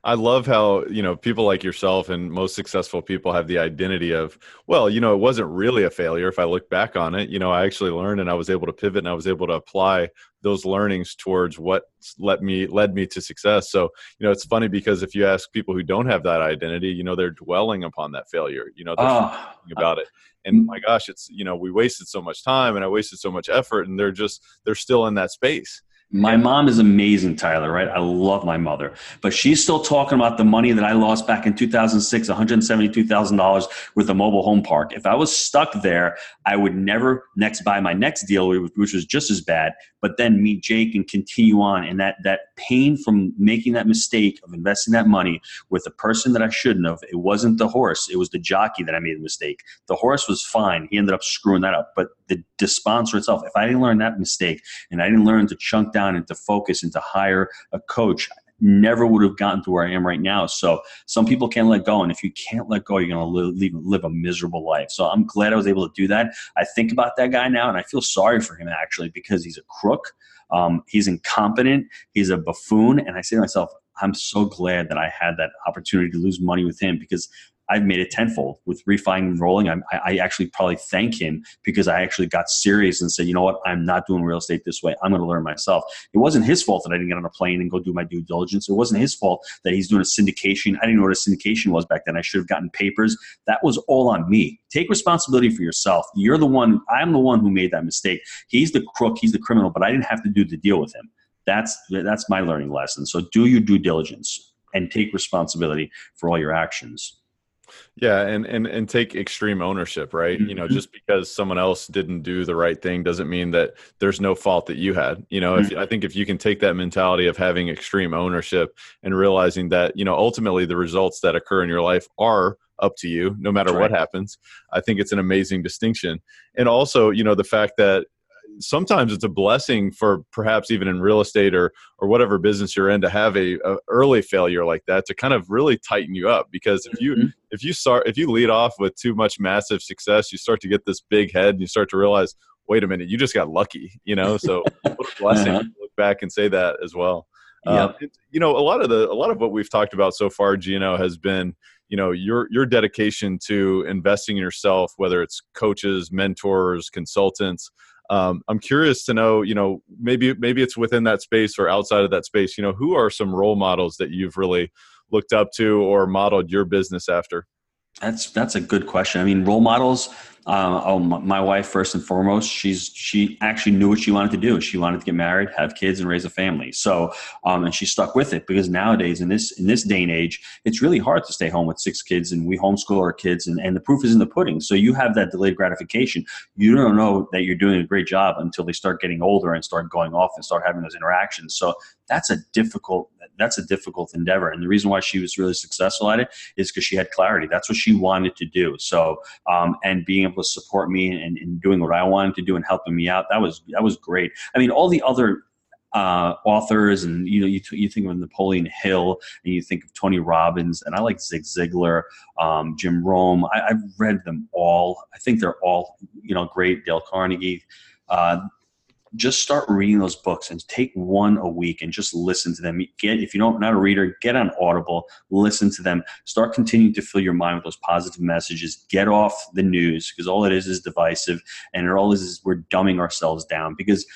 I love how, you know, people like yourself and most successful people have the identity of, well, you know, it wasn't really a failure if I look back on it. You know, I actually learned and I was able to pivot and I was able to apply those learnings towards what let me led me to success. So, you know, it's funny because if you ask people who don't have that identity, you know, they're dwelling upon that failure. You know, they're oh, thinking about it. And mm. my gosh, it's, you know, we wasted so much time and I wasted so much effort and they're just they're still in that space my mom is amazing, Tyler, right? I love my mother, but she's still talking about the money that I lost back in 2006, $172,000 with a mobile home park. If I was stuck there, I would never next buy my next deal, which was just as bad, but then meet Jake and continue on. And that, that pain from making that mistake of investing that money with a person that I shouldn't have, it wasn't the horse, it was the jockey that I made the mistake. The horse was fine. He ended up screwing that up. But the, the sponsor itself, if I didn't learn that mistake and I didn't learn to chunk down and to focus and to hire a coach, never would have gotten to where I am right now. So some people can't let go, and if you can't let go, you're going to live, live a miserable life. So I'm glad I was able to do that. I think about that guy now, and I feel sorry for him actually because he's a crook. Um, he's incompetent. He's a buffoon, and I say to myself, I'm so glad that I had that opportunity to lose money with him because I've made it tenfold with refining and rolling. I, I actually probably thank him because I actually got serious and said, you know what, I'm not doing real estate this way. I'm going to learn myself. It wasn't his fault that I didn't get on a plane and go do my due diligence. It wasn't his fault that he's doing a syndication. I didn't know what a syndication was back then. I should have gotten papers. That was all on me. Take responsibility for yourself. You're the one, I'm the one who made that mistake. He's the crook, he's the criminal, but I didn't have to do the deal with him. That's that's my learning lesson. So do your due diligence and take responsibility for all your actions. Yeah, and and and take extreme ownership, right? Mm-hmm. You know, mm-hmm. just because someone else didn't do the right thing doesn't mean that there's no fault that you had. You know, mm-hmm. if I think if you can take that mentality of having extreme ownership and realizing that, you know, ultimately the results that occur in your life are up to you no matter right. what happens. I think it's an amazing distinction. And also, you know, the fact that sometimes it's a blessing for perhaps even in real estate or or whatever business you're in to have a, a early failure like that to kind of really tighten you up because if you mm-hmm. if you start if you lead off with too much massive success you start to get this big head and you start to realize wait a minute you just got lucky you know so what a blessing uh-huh. look back and say that as well yeah um, you know a lot of the a lot of what we've talked about so far Gino has been you know your your dedication to investing in yourself whether it's coaches mentors consultants um, I'm curious to know, you know, maybe maybe it's within that space or outside of that space. You know, who are some role models that you've really looked up to or modeled your business after? That's that's a good question. I mean, role models. Uh, oh, my wife first and foremost. She's she actually knew what she wanted to do. She wanted to get married, have kids, and raise a family. So, um, and she stuck with it because nowadays in this in this day and age, it's really hard to stay home with six kids, and we homeschool our kids, and, and the proof is in the pudding. So you have that delayed gratification. You don't know that you're doing a great job until they start getting older and start going off and start having those interactions. So that's a difficult that's a difficult endeavor. And the reason why she was really successful at it is because she had clarity. That's what she wanted to do. So, um, and being able to support me and, and doing what I wanted to do and helping me out, that was that was great. I mean, all the other uh, authors, and you know, you, you think of Napoleon Hill, and you think of Tony Robbins, and I like Zig Ziglar, um, Jim Rohn. I, have read them all. I think they're all you know great. Dale Carnegie. Uh, just start reading those books and take one a week and just listen to them. Get if you don't not a reader, get on Audible, listen to them. Start continuing to fill your mind with those positive messages. Get off the news because all it is is divisive, and it all is is we're dumbing ourselves down. Because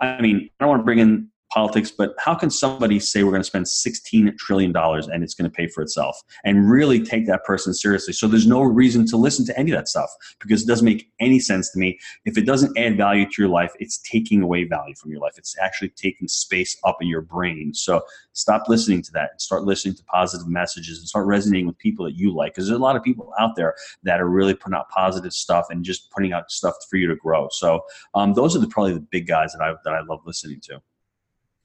I mean, I don't want to bring in politics, but how can somebody say we're going to spend $16 trillion and it's going to pay for itself and really take that person seriously? So there's no reason to listen to any of that stuff because it doesn't make any sense to me. If it doesn't add value to your life, it's taking away value from your life. It's actually taking space up in your brain. So stop listening to that and start listening to positive messages and start resonating with people that you like because there's a lot of people out there that are really putting out positive stuff and just putting out stuff for you to grow. So um, those are the, probably the big guys that I, that I love listening to.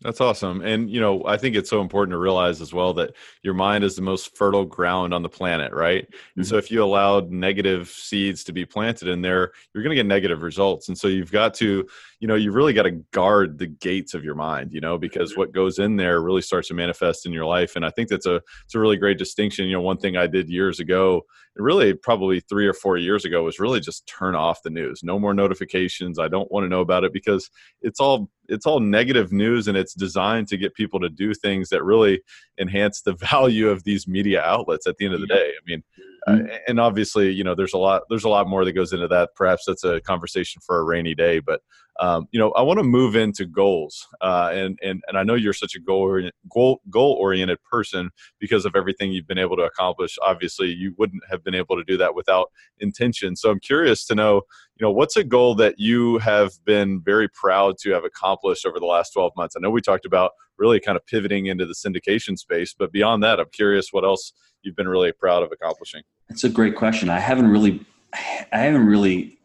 That's awesome. And, you know, I think it's so important to realize as well that your mind is the most fertile ground on the planet, right? Mm-hmm. And so if you allowed negative seeds to be planted in there, you're going to get negative results. And so you've got to, you know, you really got to guard the gates of your mind, you know, because what goes in there really starts to manifest in your life. And I think that's a, it's a really great distinction. You know, one thing I did years ago, really probably three or four years ago was really just turn off the news. No more notifications. I don't want to know about it because it's all it's all negative news and it's designed to get people to do things that really enhance the value of these media outlets at the end of the day i mean uh, mm-hmm. and obviously you know there's a lot there's a lot more that goes into that. Perhaps that's a conversation for a rainy day but um, you know i want to move into goals uh, and and and i know you're such a goal goal goal oriented person because of everything you've been able to accomplish. Obviously you wouldn't have been able to do that without intention. So i'm curious to know you know what's a goal that you have been very proud to have accomplished over the last 12 months? I know we talked about really kind of pivoting into the syndication space but beyond that i'm curious what else you've been really proud of accomplishing that's a great question i haven't really i haven't really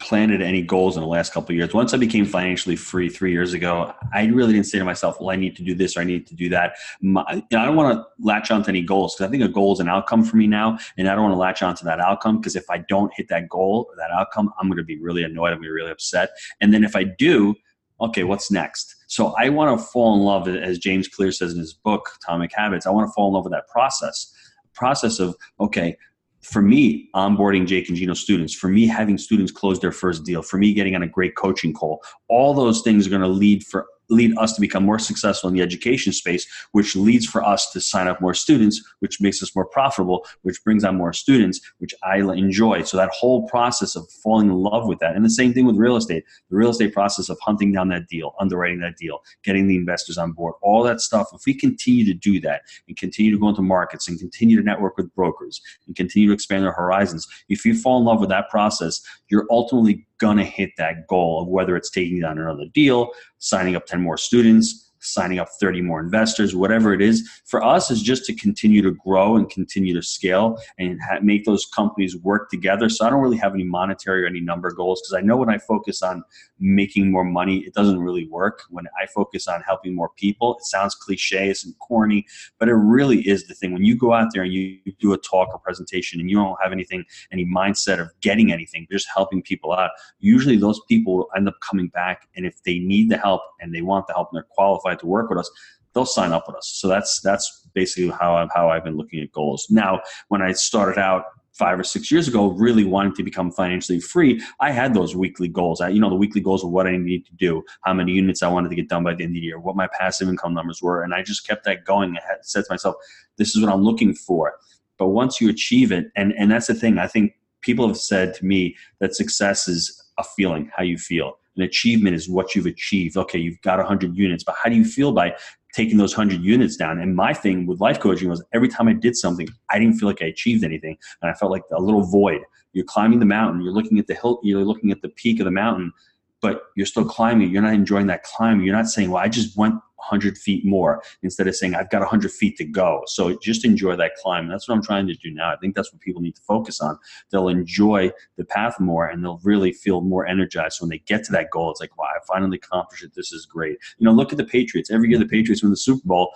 planted any goals in the last couple years. Once I became financially free three years ago, I really didn't say to myself, "Well, I need to do this or I need to do that." My, I don't want to latch onto any goals because I think a goal is an outcome for me now, and I don't want to latch onto that outcome because if I don't hit that goal or that outcome, I'm going to be really annoyed. I'm going to be really upset. And then if I do, okay, what's next? So I want to fall in love, as James Clear says in his book, Atomic Habits. I want to fall in love with that process process of okay for me, onboarding Jake and Gino students, for me, having students close their first deal, for me, getting on a great coaching call, all those things are going to lead for lead us to become more successful in the education space, which leads for us to sign up more students, which makes us more profitable, which brings on more students, which I enjoy. So that whole process of falling in love with that. And the same thing with real estate, the real estate process of hunting down that deal, underwriting that deal, getting the investors on board, all that stuff. If we continue to do that and continue to go into markets and continue to network with brokers and continue to expand our horizons, if you fall in love with that process, you're ultimately gonna hit that goal of whether it's taking down another deal, signing up 10 more students, signing up 30 more investors, whatever it is. For us, is just to continue to grow and continue to scale and ha- make those companies work together. So I don't really have any monetary or any number goals because I know when I focus on making more money, it doesn't really work. When I focus on helping more people, it sounds cliche and corny, but it really is the thing. When you go out there and you do a talk or presentation and you don't have anything, any mindset of getting anything, just helping people out, usually those people end up coming back. And if they need the help and they want the help and they're qualified to work with us, they'll sign up with us. So that's that's basically how I've, how I've been looking at goals. Now, when I started out five or six years ago, really wanting to become financially free, I had those weekly goals. I, you know, the weekly goals of what I needed to do, how many units I wanted to get done by the end of the year, what my passive income numbers were, and I just kept that going. I had said to myself, "This is what I'm looking for." But once you achieve it, and and that's the thing, I think people have said to me that success is a feeling, how you feel an achievement is what you've achieved. Okay, you've got 100 units, but how do you feel by taking those 100 units down. And my thing with life coaching was every time I did something, I didn't feel like I achieved anything. And I felt like a little void. You're climbing the mountain, you're looking at the hill, you're looking at the peak of the mountain, but you're still climbing. You're not enjoying that climb. You're not saying, well, I just went 100 feet more instead of saying, I've got 100 feet to go. So just enjoy that climb. That's what I'm trying to do now. I think that's what people need to focus on. They'll enjoy the path more and they'll really feel more energized So when they get to that goal. It's like, wow, I finally accomplished it. This is great. You know, look at the Patriots. Every year the Patriots win the Super Bowl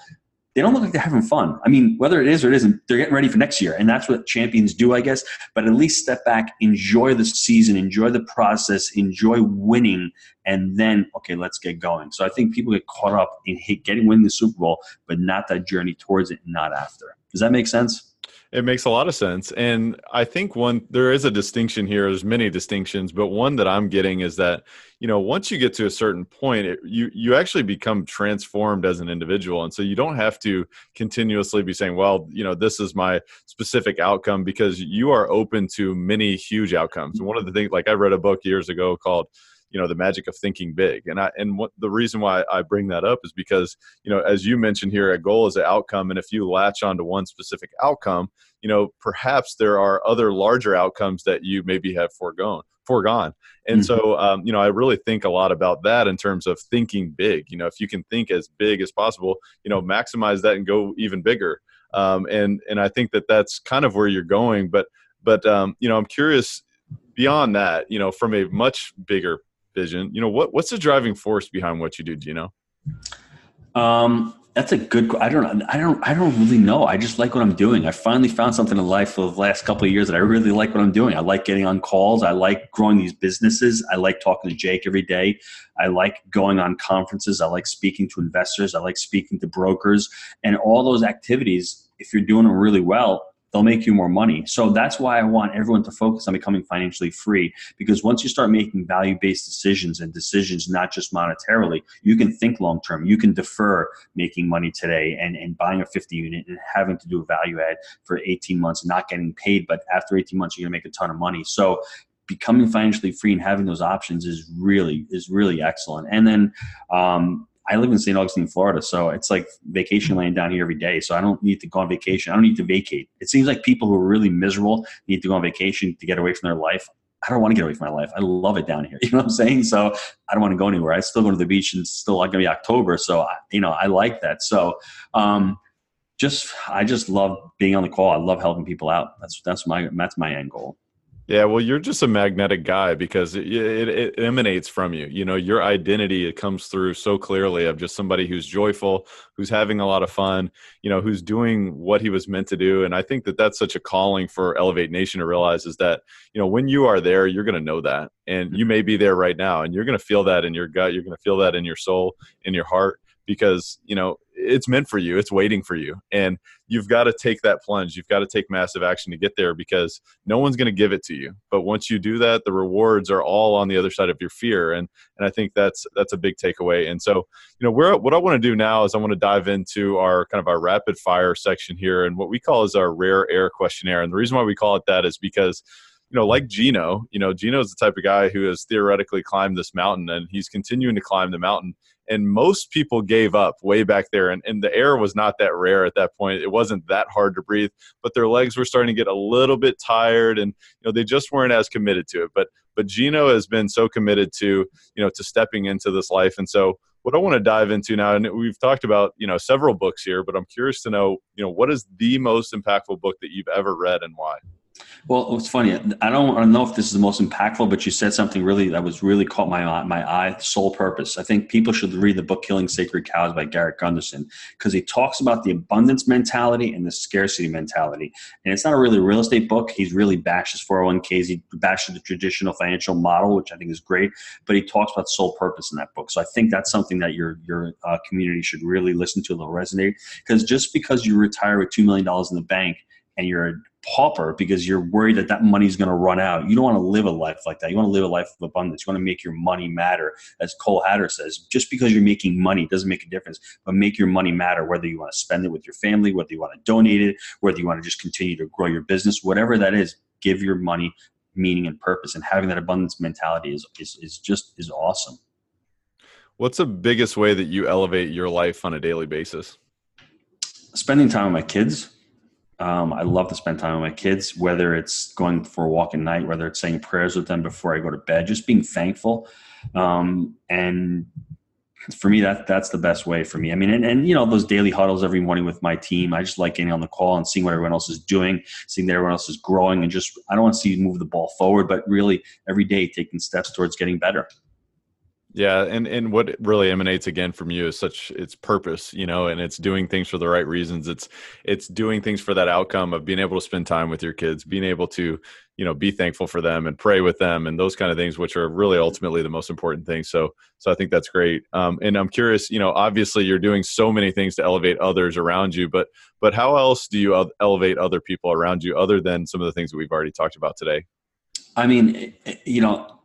they don't look like they're having fun. I mean, whether it is or it isn't, they're getting ready for next year. And that's what champions do, I guess. But at least step back, enjoy the season, enjoy the process, enjoy winning, and then, okay, let's get going. So I think people get caught up in getting winning the Super Bowl, but not that journey towards it, not after. Does that make sense? It makes a lot of sense. And I think one, there is a distinction here. There's many distinctions, but one that I'm getting is that, you know, once you get to a certain point, it, you, you actually become transformed as an individual. And so you don't have to continuously be saying, well, you know, this is my specific outcome because you are open to many huge outcomes. And one of the things, like I read a book years ago called, you know the magic of thinking big. And i and what the reason why i bring that up is because you know as you mentioned here a goal is an outcome. And if you latch onto one specific outcome you know perhaps there are other larger outcomes that you maybe have foregone foregone. And mm-hmm. so um, you know i really think a lot about that in terms of thinking big. You know if you can think as big as possible you know maximize that and go even bigger. Um, and and i think that that's kind of where you're going. But but um, you know i'm curious beyond that you know from a much bigger vision. You know what what's the driving force behind what you do? Do you know? Um that's a good i don't i don't i don't really know. I just like what i'm doing. I finally found something in life for the last couple of years that i really like what i'm doing. I like getting on calls. I like growing these businesses. I like talking to jake every day. I like going on conferences. I like speaking to investors. I like speaking to brokers. And all those activities if you're doing them really well they'll make you more money. So that's why I want everyone to focus on becoming financially free because once you start making value based decisions and decisions not just monetarily, you can think long term. You can defer making money today and, and buying a 50 unit and having to do a value add for 18 months, not getting paid, but after 18 months, you're gonna make a ton of money. So becoming financially free and having those options is really is really excellent. And then um, I live in St. Augustine, Florida, so it's like vacation land down here every day. So I don't need to go on vacation. I don't need to vacate. It seems like people who are really miserable need to go on vacation to get away from their life. I don't want to get away from my life. I love it down here. You know what I'm saying? So I don't want to go anywhere. I still go to the beach and it's still like gonna be October. So I, you know, I like that. So um, just I just love being on the call. I love helping people out. That's that's my that's my end goal. Yeah, well, you're just a magnetic guy because it, it, it, emanates from you. You know, your identity it comes through so clearly of just somebody who's joyful, who's having a lot of fun, you know, who's doing what he was meant to do. And I think that that's such a calling for Elevate Nation to realize is that you know when you are there, you're going to know that, and mm-hmm. you may be there right now, and you're going to feel that in your gut, you're going to feel that in your soul, in your heart, because you know it's meant for you it's waiting for you. And you've got to take that plunge you've got to take massive action to get there because no one's going to give it to you. But once you do that the rewards are all on the other side of your fear. And and i think that's that's a big takeaway. And so you know where what i want to do now is i want to dive into our kind of our rapid fire section here and what we call is our rare air questionnaire. And the reason why we call it that is because you know, like Gino, you know, Gino is the type of guy who has theoretically climbed this mountain and he's continuing to climb the mountain and most people gave up way back there and, and the air was not that rare at that point. It wasn't that hard to breathe but their legs were starting to get a little bit tired and you know they just weren't as committed to it. But but gino has been so committed to you know to stepping into this life. And so what i want to dive into now and we've talked about you know several books here but i'm curious to know you know what is the most impactful book that you've ever read and why well, it's funny. I don't, I don't know if this is the most impactful, but you said something really that was really caught my my eye. Sole purpose. I think people should read the book "Killing Sacred Cows" by Garrett Gunderson because he talks about the abundance mentality and the scarcity mentality. And it's not a really real estate book. He's really bashes 401ks. He bashes the traditional financial model, which I think is great. But he talks about sole purpose in that book. So I think that's something that your your uh, community should really listen to. They'll resonate because just because you retire with two million dollars in the bank and you're a pauper because you're worried that that money is going to run out. You don't want to live a life like that. You want to live a life of abundance. You want to make your money matter. As Cole Hatter says, just because you're making money doesn't make a difference, but make your money matter, whether you want to spend it with your family, whether you want to donate it, whether you want to just continue to grow your business, whatever that is, give your money meaning and purpose. And having that abundance mentality is, is, is just is awesome. What's the biggest way that you elevate your life on a daily basis? Spending time with my kids. Um, I love to spend time with my kids, whether it's going for a walk at night, whether it's saying prayers with them before I go to bed, just being thankful. Um, and for me, that that's the best way for me. I mean, and, and you know, those daily huddles every morning with my team. I just like getting on the call and seeing what everyone else is doing, seeing that everyone else is growing, and just I don't want to see you move the ball forward, but really every day taking steps towards getting better. Yeah, and and what really emanates again from you is such its purpose, you know, and it's doing things for the right reasons. It's it's doing things for that outcome of being able to spend time with your kids, being able to, you know, be thankful for them and pray with them and those kind of things, which are really ultimately the most important things. So so I think that's great. Um, and I'm curious, you know, obviously you're doing so many things to elevate others around you, but but how else do you elevate other people around you other than some of the things that we've already talked about today? I mean, you know,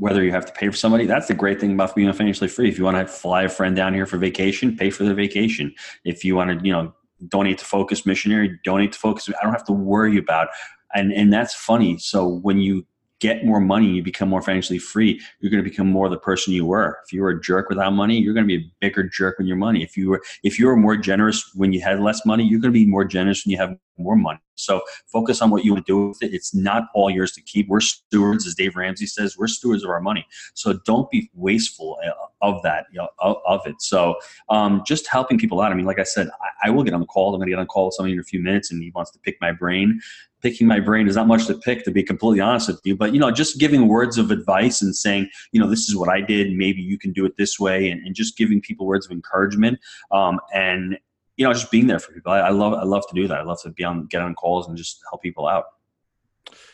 whether you have to pay for somebody. That's the great thing about being financially free. If you want to fly a friend down here for vacation, pay for their vacation. If you want to, you know, donate to Focus Missionary, donate to Focus. I don't have to worry about. And and that's funny. So when you get more money, you become more financially free, you're going to become more the person you were. If you were a jerk without money, you're going to be a bigger jerk with your money. If you were if you were more generous when you had less money, you're going to be more generous when you have more money. So focus on what you want to do with it. It's not all yours to keep. We're stewards, as Dave Ramsey says. We're stewards of our money. So don't be wasteful uh, of that, you know, of, it. So um, just helping people out. I mean, like I said, I, I will get on the call. I'm going to get on call with somebody in a few minutes, and he wants to pick my brain picking my brain is not much to pick to be completely honest with you but you know just giving words of advice and saying you know this is what i did maybe you can do it this way and, and just giving people words of encouragement um, and you know just being there for people I, I, love i love to do that i love to be on get on calls and just help people out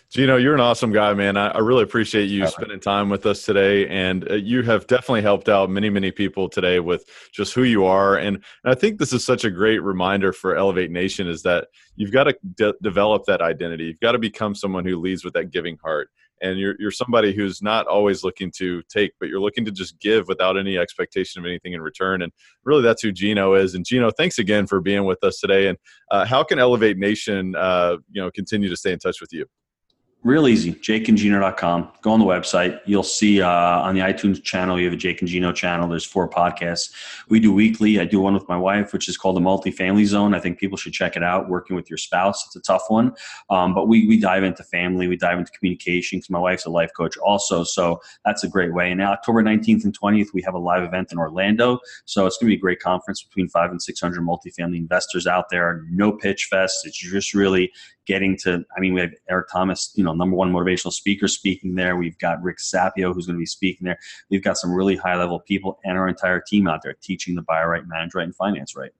Gino, you're an awesome guy, man. I, I really appreciate you spending time with us today, and uh, you have definitely helped out many, many people today with just who you are. And, and I think this is such a great reminder for Elevate Nation is that you've got to de- develop that identity. You've got to become someone who leads with that giving heart, and you're you're somebody who's not always looking to take, but you're looking to just give without any expectation of anything in return. And really, that's who Gino is. And Gino, thanks again for being with us today. And uh, how can Elevate Nation, uh, you know, continue to stay in touch with you? Real easy, jakeandgino.com. Go on the website. You'll see uh, on the iTunes channel, you have a Jake and Gino channel. There's four podcasts. We do weekly. I do one with my wife, which is called the Multifamily Zone. I think people should check it out. Working with your spouse, it's a tough one. Um, but we, we dive into family, we dive into communication because my wife's a life coach also. So that's a great way. And now, October 19th and 20th, we have a live event in Orlando. So it's going to be a great conference between five and 600 multifamily investors out there. No pitch fest. It's just really getting to, I mean, we have Eric Thomas, you know, number one motivational speaker speaking there. We've got Rick Sapio, who's going to be speaking there. We've got some really high level people and our entire team out there teaching the buy right, manage right, and finance right.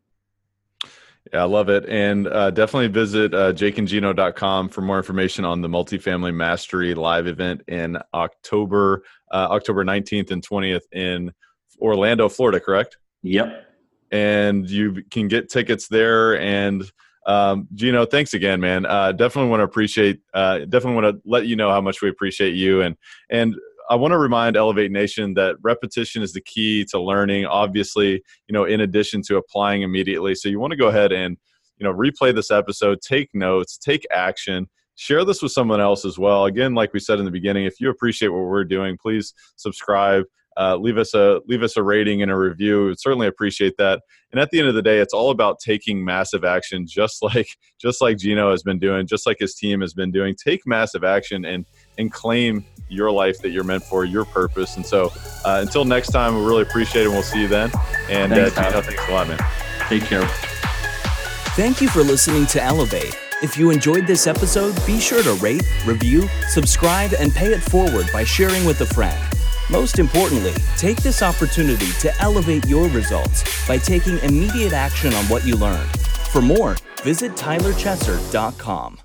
Yeah, I love it. And uh, definitely visit uh, jakeandgino.com for more information on the Multifamily Mastery live event in October, uh, October 19th and 20th in Orlando, Florida, correct? Yep. And you can get tickets there and um, Gino, thanks again, man. Uh, definitely want to appreciate, uh, definitely want to let you know how much we appreciate you. And, and I want to remind Elevate Nation that repetition is the key to learning, obviously, you know, in addition to applying immediately. So you want to go ahead and, you know, replay this episode, take notes, take action, share this with someone else as well. Again, like we said in the beginning, if you appreciate what we're doing, please subscribe uh, leave us a leave us a rating and a review. We would certainly appreciate that. And at the end of the day, it's all about taking massive action, just like just like Gino has been doing, just like his team has been doing. Take massive action and and claim your life that you're meant for, your purpose. And so, uh, until next time, we really appreciate it. and We'll see you then. And thanks, uh, Gino, thanks a lot, man. Take care. Thank you for listening to Elevate. If you enjoyed this episode, be sure to rate, review, subscribe, and pay it forward by sharing with a friend. Most importantly, take this opportunity to elevate your results by taking immediate action on what you learned. For more, visit tylerchesser.com.